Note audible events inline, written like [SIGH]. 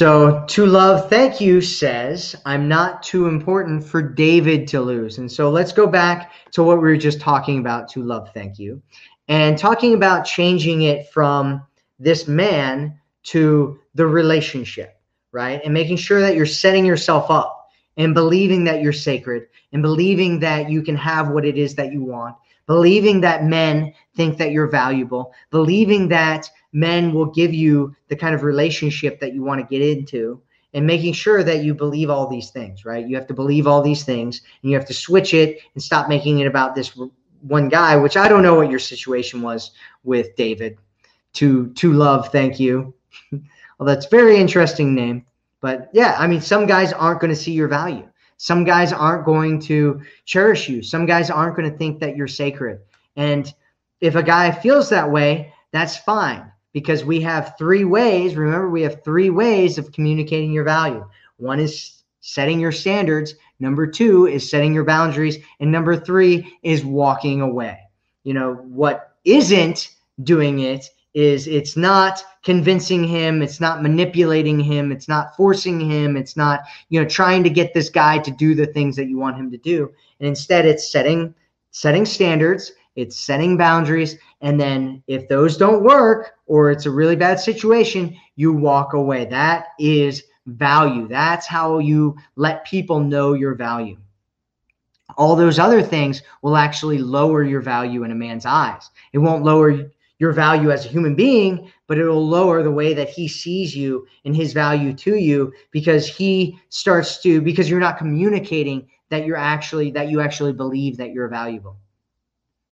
So, to love, thank you says, I'm not too important for David to lose. And so, let's go back to what we were just talking about to love, thank you, and talking about changing it from this man to the relationship, right? And making sure that you're setting yourself up and believing that you're sacred and believing that you can have what it is that you want, believing that men think that you're valuable, believing that men will give you the kind of relationship that you want to get into and making sure that you believe all these things, right? You have to believe all these things and you have to switch it and stop making it about this one guy, which I don't know what your situation was with David. To to love, thank you. [LAUGHS] well, that's very interesting name. But yeah, I mean, some guys aren't going to see your value. Some guys aren't going to cherish you. Some guys aren't going to think that you're sacred. And if a guy feels that way, that's fine because we have three ways. Remember, we have three ways of communicating your value. One is setting your standards, number two is setting your boundaries, and number three is walking away. You know, what isn't doing it is it's not convincing him it's not manipulating him it's not forcing him it's not you know trying to get this guy to do the things that you want him to do and instead it's setting setting standards it's setting boundaries and then if those don't work or it's a really bad situation, you walk away. That is value. That's how you let people know your value. All those other things will actually lower your value in a man's eyes. It won't lower your value as a human being, but it'll lower the way that he sees you and his value to you because he starts to because you're not communicating that you're actually that you actually believe that you're valuable.